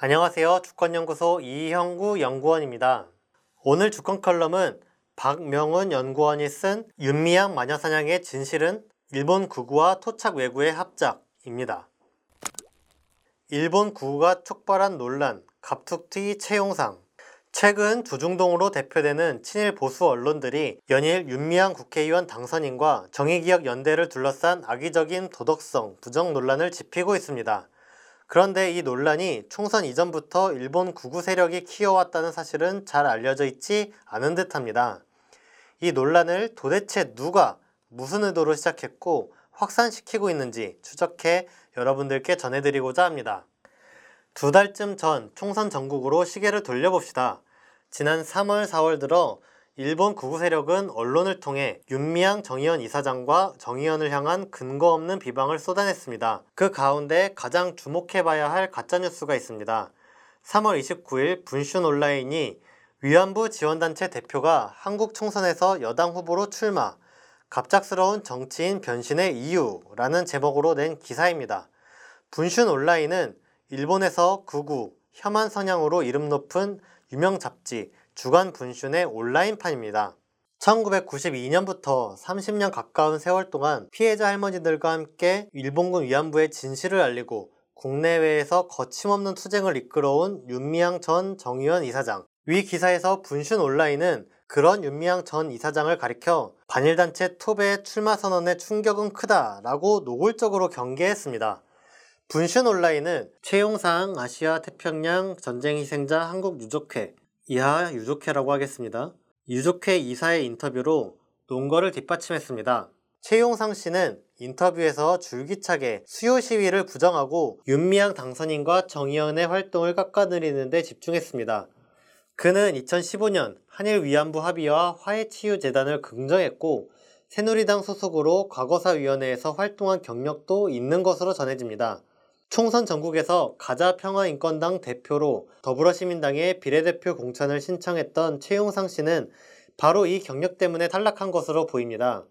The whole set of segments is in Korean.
안녕하세요. 주권연구소 이형구 연구원입니다. 오늘 주권 컬럼은 박명훈 연구원이 쓴 윤미향 마녀사냥의 진실은 일본 구구와 토착 외구의 합작입니다. 일본 구구가 촉발한 논란, 갑툭튀 채용상 최근 조중동으로 대표되는 친일 보수 언론들이 연일 윤미향 국회의원 당선인과 정의기억 연대를 둘러싼 악의적인 도덕성 부정 논란을 짚히고 있습니다. 그런데 이 논란이 총선 이전부터 일본 구구 세력이 키워왔다는 사실은 잘 알려져 있지 않은 듯합니다. 이 논란을 도대체 누가 무슨 의도로 시작했고 확산시키고 있는지 추적해 여러분들께 전해드리고자 합니다. 두 달쯤 전 총선 전국으로 시계를 돌려봅시다. 지난 3월, 4월 들어 일본 구구 세력은 언론을 통해 윤미향 정의원 이사장과 정의원을 향한 근거 없는 비방을 쏟아냈습니다. 그 가운데 가장 주목해봐야 할 가짜뉴스가 있습니다. 3월 29일 분슌 온라인이 위안부 지원단체 대표가 한국 총선에서 여당 후보로 출마, 갑작스러운 정치인 변신의 이유라는 제목으로 낸 기사입니다. 분슌 온라인은 일본에서 구구, 혐한 성향으로 이름 높은 유명 잡지 주간 분슌의 온라인판입니다. 1992년부터 30년 가까운 세월 동안 피해자 할머니들과 함께 일본군 위안부의 진실을 알리고 국내외에서 거침없는 투쟁을 이끌어온 윤미향 전 정의원 이사장. 위 기사에서 분슌 온라인은 그런 윤미향 전 이사장을 가리켜 반일단체 톱의 출마 선언의 충격은 크다라고 노골적으로 경계했습니다. 분슌 온라인은 최용상 아시아 태평양 전쟁 희생자 한국 유족회 이하 유족회라고 하겠습니다. 유족회 이사의 인터뷰로 논거를 뒷받침했습니다. 최용상 씨는 인터뷰에서 줄기차게 수요 시위를 부정하고 윤미향 당선인과 정의연의 활동을 깎아내리는 데 집중했습니다. 그는 2015년 한일 위안부 합의와 화해치유재단을 긍정했고 새누리당 소속으로 과거사위원회에서 활동한 경력도 있는 것으로 전해집니다. 총선 전국에서 가자평화인권당 대표로 더불어시민당의 비례대표 공천을 신청했던 최용상 씨는 바로 이 경력 때문에 탈락한 것으로 보입니다.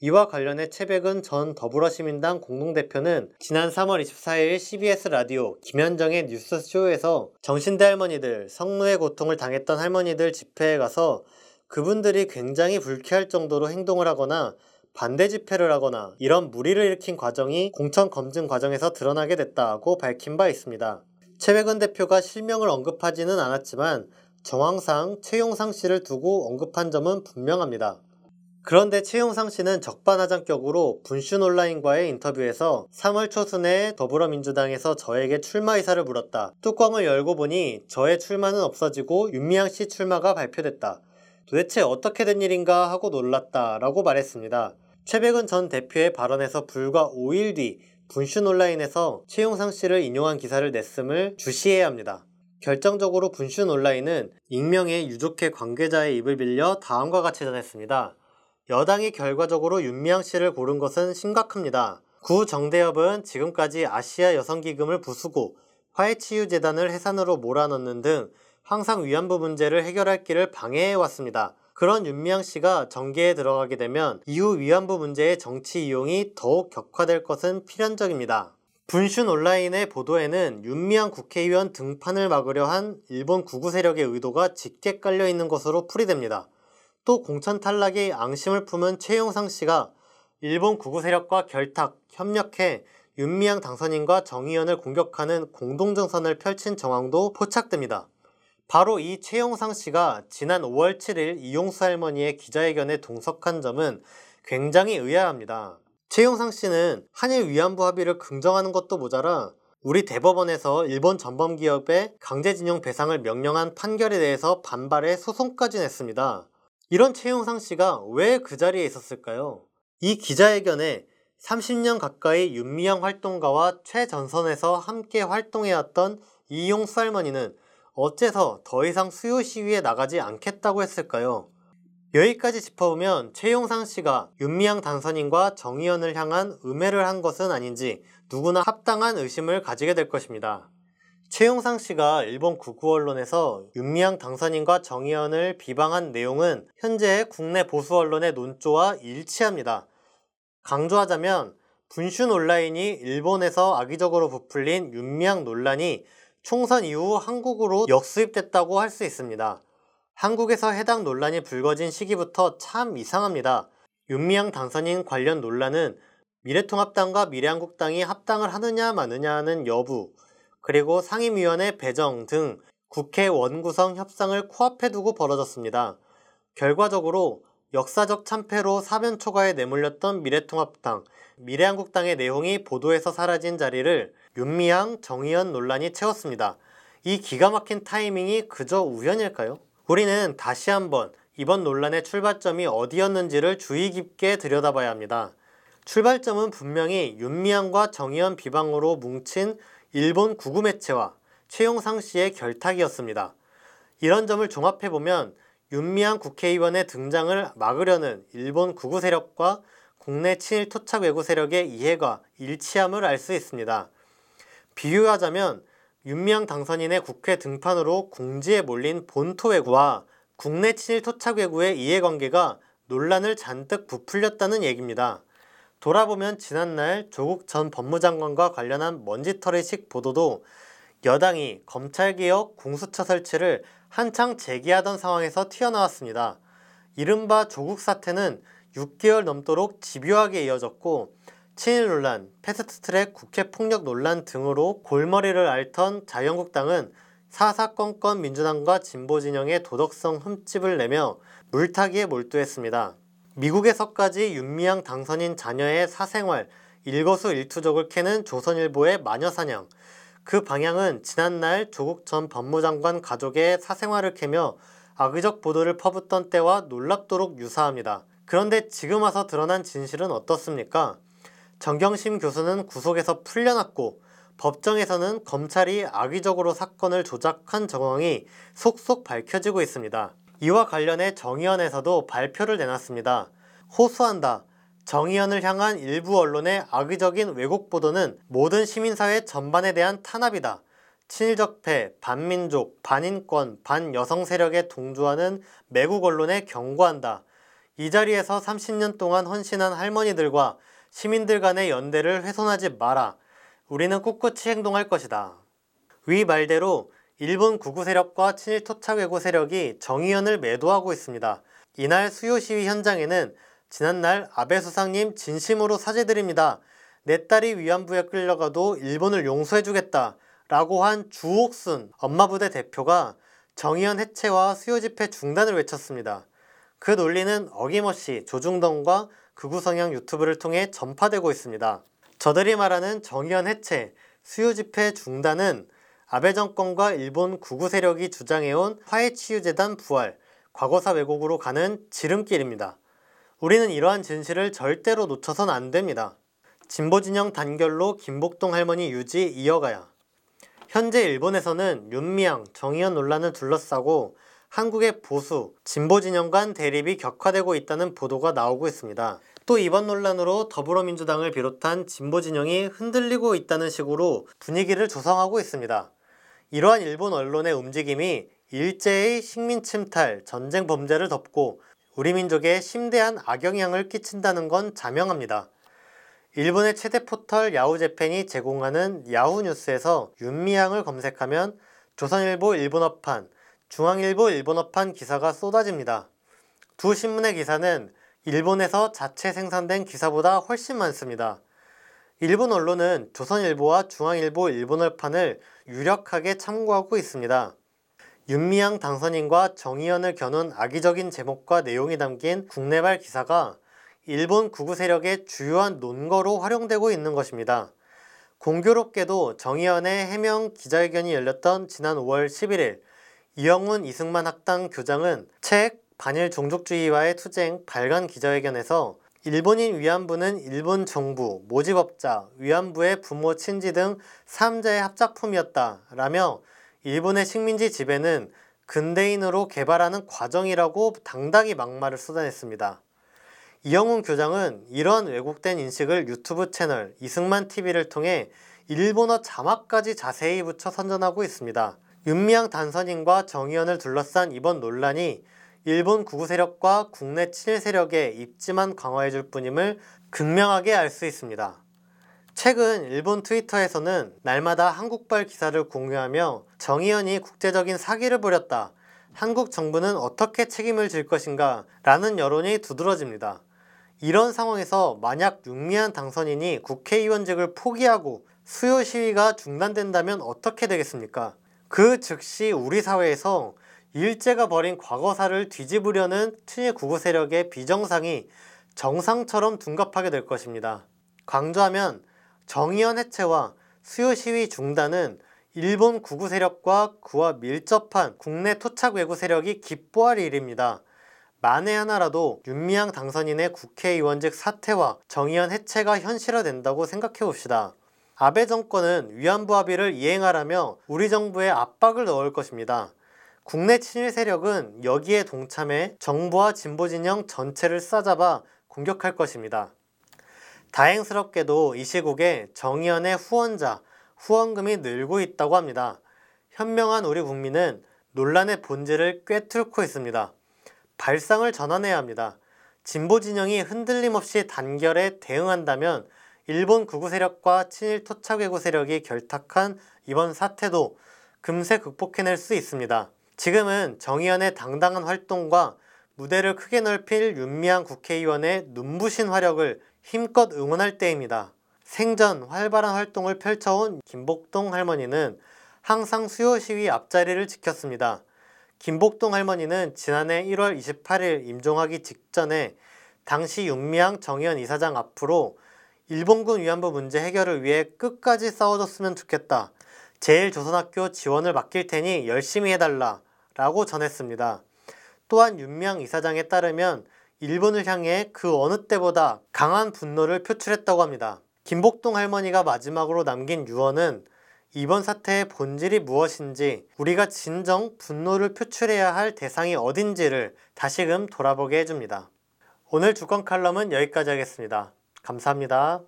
이와 관련해 최백은 전 더불어시민당 공동대표는 지난 3월 24일 CBS 라디오 김현정의 뉴스쇼에서 정신대 할머니들, 성노예 고통을 당했던 할머니들 집회에 가서 그분들이 굉장히 불쾌할 정도로 행동을 하거나 반대 집회를 하거나 이런 무리를 일으킨 과정이 공천 검증 과정에서 드러나게 됐다고 밝힌 바 있습니다. 최백은 대표가 실명을 언급하지는 않았지만 정황상 최용상 씨를 두고 언급한 점은 분명합니다. 그런데 최용상 씨는 적반하장격으로 분슌 온라인과의 인터뷰에서 3월 초순에 더불어민주당에서 저에게 출마 의사를 물었다. 뚜껑을 열고 보니 저의 출마는 없어지고 윤미향 씨 출마가 발표됐다. 도대체 어떻게 된 일인가 하고 놀랐다 라고 말했습니다. 최백은 전 대표의 발언에서 불과 5일 뒤 분슌 온라인에서 최용상 씨를 인용한 기사를 냈음을 주시해야 합니다. 결정적으로 분슌 온라인은 익명의 유족회 관계자의 입을 빌려 다음과 같이 전했습니다. 여당이 결과적으로 윤미향 씨를 고른 것은 심각합니다. 구 정대협은 지금까지 아시아 여성기금을 부수고 화해치유재단을 해산으로 몰아넣는 등 항상 위안부 문제를 해결할 길을 방해해왔습니다. 그런 윤미향 씨가 정계에 들어가게 되면 이후 위안부 문제의 정치 이용이 더욱 격화될 것은 필연적입니다. 분슌 온라인의 보도에는 윤미향 국회의원 등판을 막으려 한 일본 구구 세력의 의도가 짙게 깔려 있는 것으로 풀이됩니다. 또 공천 탈락의 앙심을 품은 최용상 씨가 일본 구구 세력과 결탁, 협력해 윤미향 당선인과 정의연을 공격하는 공동정선을 펼친 정황도 포착됩니다. 바로 이 최용상 씨가 지난 5월 7일 이용수 할머니의 기자회견에 동석한 점은 굉장히 의아합니다. 최용상 씨는 한일 위안부 합의를 긍정하는 것도 모자라 우리 대법원에서 일본 전범기업의 강제징용 배상을 명령한 판결에 대해서 반발해 소송까지 냈습니다. 이런 최용상 씨가 왜 그 자리에 있었을까요? 이 기자회견에 30년 가까이 윤미향 활동가와 최전선에서 함께 활동해왔던 이용수 할머니는 어째서 더 이상 수요 시위에 나가지 않겠다고 했을까요? 여기까지 짚어보면 최용상 씨가 윤미향 당선인과 정의연을 향한 음해를 한 것은 아닌지 누구나 합당한 의심을 가지게 될 것입니다. 최용상 씨가 일본 구구 언론에서 윤미향 당선인과 정의연을 비방한 내용은 현재 국내 보수 언론의 논조와 일치합니다. 강조하자면 분슌 온라인이 일본에서 악의적으로 부풀린 윤미향 논란이 총선 이후 한국으로 역수입됐다고 할 수 있습니다. 한국에서 해당 논란이 불거진 시기부터 참 이상합니다. 윤미향 당선인 관련 논란은 미래통합당과 미래한국당이 합당을 하느냐 마느냐는 여부, 그리고 상임위원회 배정 등 국회 원구성 협상을 코앞에 두고 벌어졌습니다. 결과적으로 역사적 참패로 사면 초과에 내몰렸던 미래통합당, 미래한국당의 내용이 보도에서 사라진 자리를 윤미향, 정의연 논란이 채웠습니다. 이 기가 막힌 타이밍이 그저 우연일까요? 우리는 다시 한번 이번 논란의 출발점이 어디였는지를 주의 깊게 들여다봐야 합니다. 출발점은 분명히 윤미향과 정의연 비방으로 뭉친 일본 구구 매체와 최용상 씨의 결탁이었습니다. 이런 점을 종합해보면 윤미향 국회의원의 등장을 막으려는 일본 구구 세력과 국내 친일 토착 외구 세력의 이해가 일치함을 알 수 있습니다. 비유하자면 윤미향 당선인의 국회 등판으로 궁지에 몰린 본토 외구와 국내 친일 토착 외구의 이해관계가 논란을 잔뜩 부풀렸다는 얘기입니다. 돌아보면 지난날 조국 전 법무장관과 관련한 먼지털이식 보도도 여당이 검찰개혁 공수처 설치를 한창 제기하던 상황에서 튀어나왔습니다. 이른바 조국 사태는 6개월 넘도록 집요하게 이어졌고 친일 논란, 패스트트랙 국회 폭력 논란 등으로 골머리를 앓던 자유한국당은 사사건건 민주당과 진보 진영의 도덕성 흠집을 내며 물타기에 몰두했습니다. 미국에서까지 윤미향 당선인 자녀의 사생활, 일거수일투족을 캐는 조선일보의 마녀사냥. 그 방향은 지난날 조국 전 법무장관 가족의 사생활을 캐며 악의적 보도를 퍼붓던 때와 놀랍도록 유사합니다. 그런데 지금 와서 드러난 진실은 어떻습니까? 정경심 교수는 구속에서 풀려났고 법정에서는 검찰이 악의적으로 사건을 조작한 정황이 속속 밝혀지고 있습니다. 이와 관련해 정의연에서도 발표를 내놨습니다. 호소한다. 정의연을 향한 일부 언론의 악의적인 왜곡 보도는 모든 시민사회 전반에 대한 탄압이다. 친일적폐, 반민족, 반인권, 반여성 세력에 동조하는 매국 언론에 경고한다. 이 자리에서 30년 동안 헌신한 할머니들과 시민들 간의 연대를 훼손하지 마라. 우리는 꿋꿋이 행동할 것이다. 위 말대로 일본 구구 세력과 친일 토착 외고 세력이 정의연을 매도하고 있습니다. 이날 수요 시위 현장에는 지난날 아베 수상님 진심으로 사죄드립니다. 내 딸이 위안부에 끌려가도 일본을 용서해주겠다. 라고 한 주옥순 엄마부대 대표가 정의연 해체와 수요 집회 중단을 외쳤습니다. 그 논리는 어김없이 조중동과 극우 성향 유튜브를 통해 전파되고 있습니다. 저들이 말하는 정의연 해체, 수요 집회 중단은 아베 정권과 일본 구구 세력이 주장해온 화해치유재단 부활, 과거사 왜곡으로 가는 지름길입니다. 우리는 이러한 진실을 절대로 놓쳐선 안 됩니다. 진보진영 단결로 김복동 할머니 유지 이어가야. 현재 일본에서는 윤미향, 정의연 논란을 둘러싸고 한국의 보수, 진보진영 간 대립이 격화되고 있다는 보도가 나오고 있습니다. 또 이번 논란으로 더불어민주당을 비롯한 진보진영이 흔들리고 있다는 식으로 분위기를 조성하고 있습니다. 이러한 일본 언론의 움직임이 일제의 식민 침탈, 전쟁 범죄를 덮고 우리 민족에 심대한 악영향을 끼친다는 건 자명합니다. 일본의 최대 포털 야후재팬이 제공하는 야후뉴스에서 윤미향을 검색하면 조선일보 일본어판, 중앙일보 일본어판 기사가 쏟아집니다. 두 신문의 기사는 일본에서 자체 생산된 기사보다 훨씬 많습니다. 일본 언론은 조선일보와 중앙일보 일본어판을 유력하게 참고하고 있습니다. 윤미향 당선인과 정의연을 겨눈 악의적인 제목과 내용이 담긴 국내발 기사가 일본 구구 세력의 주요한 논거로 활용되고 있는 것입니다. 공교롭게도 정의연의 해명 기자회견이 열렸던 지난 5월 11일 이영훈 이승만 학당 교장은 책 반일 종족주의와의 투쟁 발간 기자회견에서 일본인 위안부는 일본 정부, 모집업자, 위안부의 부모, 친지 등 3자의 합작품이었다 라며 일본의 식민지 지배는 근대인으로 개발하는 과정이라고 당당히 막말을 쏟아냈습니다. 이영훈 교장은 이런 왜곡된 인식을 유튜브 채널 이승만 TV를 통해 일본어 자막까지 자세히 붙여 선전하고 있습니다. 윤미향 단선인과 정의연을 둘러싼 이번 논란이 일본 구구 세력과 국내 친일 세력의 입지만 강화해줄 뿐임을 극명하게 알 수 있습니다. 최근 일본 트위터에서는 날마다 한국발 기사를 공유하며 정의연이 국제적인 사기를 벌였다. 한국 정부는 어떻게 책임을 질 것인가? 라는 여론이 두드러집니다. 이런 상황에서 만약 윤미한 당선인이 국회의원직을 포기하고 수요 시위가 중단된다면 어떻게 되겠습니까? 그 즉시 우리 사회에서 일제가 벌인 과거사를 뒤집으려는 친일 구구 세력의 비정상이 정상처럼 둔갑하게 될 것입니다. 강조하면 정의연 해체와 수요 시위 중단은 일본 구구 세력과 그와 밀접한 국내 토착 외구 세력이 기뻐할 일입니다. 만에 하나라도 윤미향 당선인의 국회의원직 사퇴와 정의연 해체가 현실화된다고 생각해 봅시다. 아베 정권은 위안부 합의를 이행하라며 우리 정부에 압박을 넣을 것입니다. 국내 친일 세력은 여기에 동참해 정부와 진보 진영 전체를 싸잡아 공격할 것입니다. 다행스럽게도 이 시국에 정의연의 후원자, 후원금이 늘고 있다고 합니다. 현명한 우리 국민은 논란의 본질을 꿰뚫고 있습니다. 발상을 전환해야 합니다. 진보 진영이 흔들림 없이 단결에 대응한다면 일본 구구 세력과 친일 토착 외구 세력이 결탁한 이번 사태도 금세 극복해낼 수 있습니다. 지금은 정의연의 당당한 활동과 무대를 크게 넓힐 윤미향 국회의원의 눈부신 화력을 힘껏 응원할 때입니다. 생전 활발한 활동을 펼쳐온 김복동 할머니는 항상 수요 시위 앞자리를 지켰습니다. 김복동 할머니는 지난해 1월 28일 임종하기 직전에 당시 윤미향 정의연 이사장 앞으로 일본군 위안부 문제 해결을 위해 끝까지 싸워줬으면 좋겠다. 제일 조선학교 지원을 맡길 테니 열심히 해달라. 라고 전했습니다. 또한 윤미향 이사장에 따르면 일본을 향해 그 어느 때보다 강한 분노를 표출했다고 합니다. 김복동 할머니가 마지막으로 남긴 유언은 이번 사태의 본질이 무엇인지 우리가 진정 분노를 표출해야 할 대상이 어딘지를 다시금 돌아보게 해줍니다. 오늘 주권 칼럼은 여기까지 하겠습니다. 감사합니다.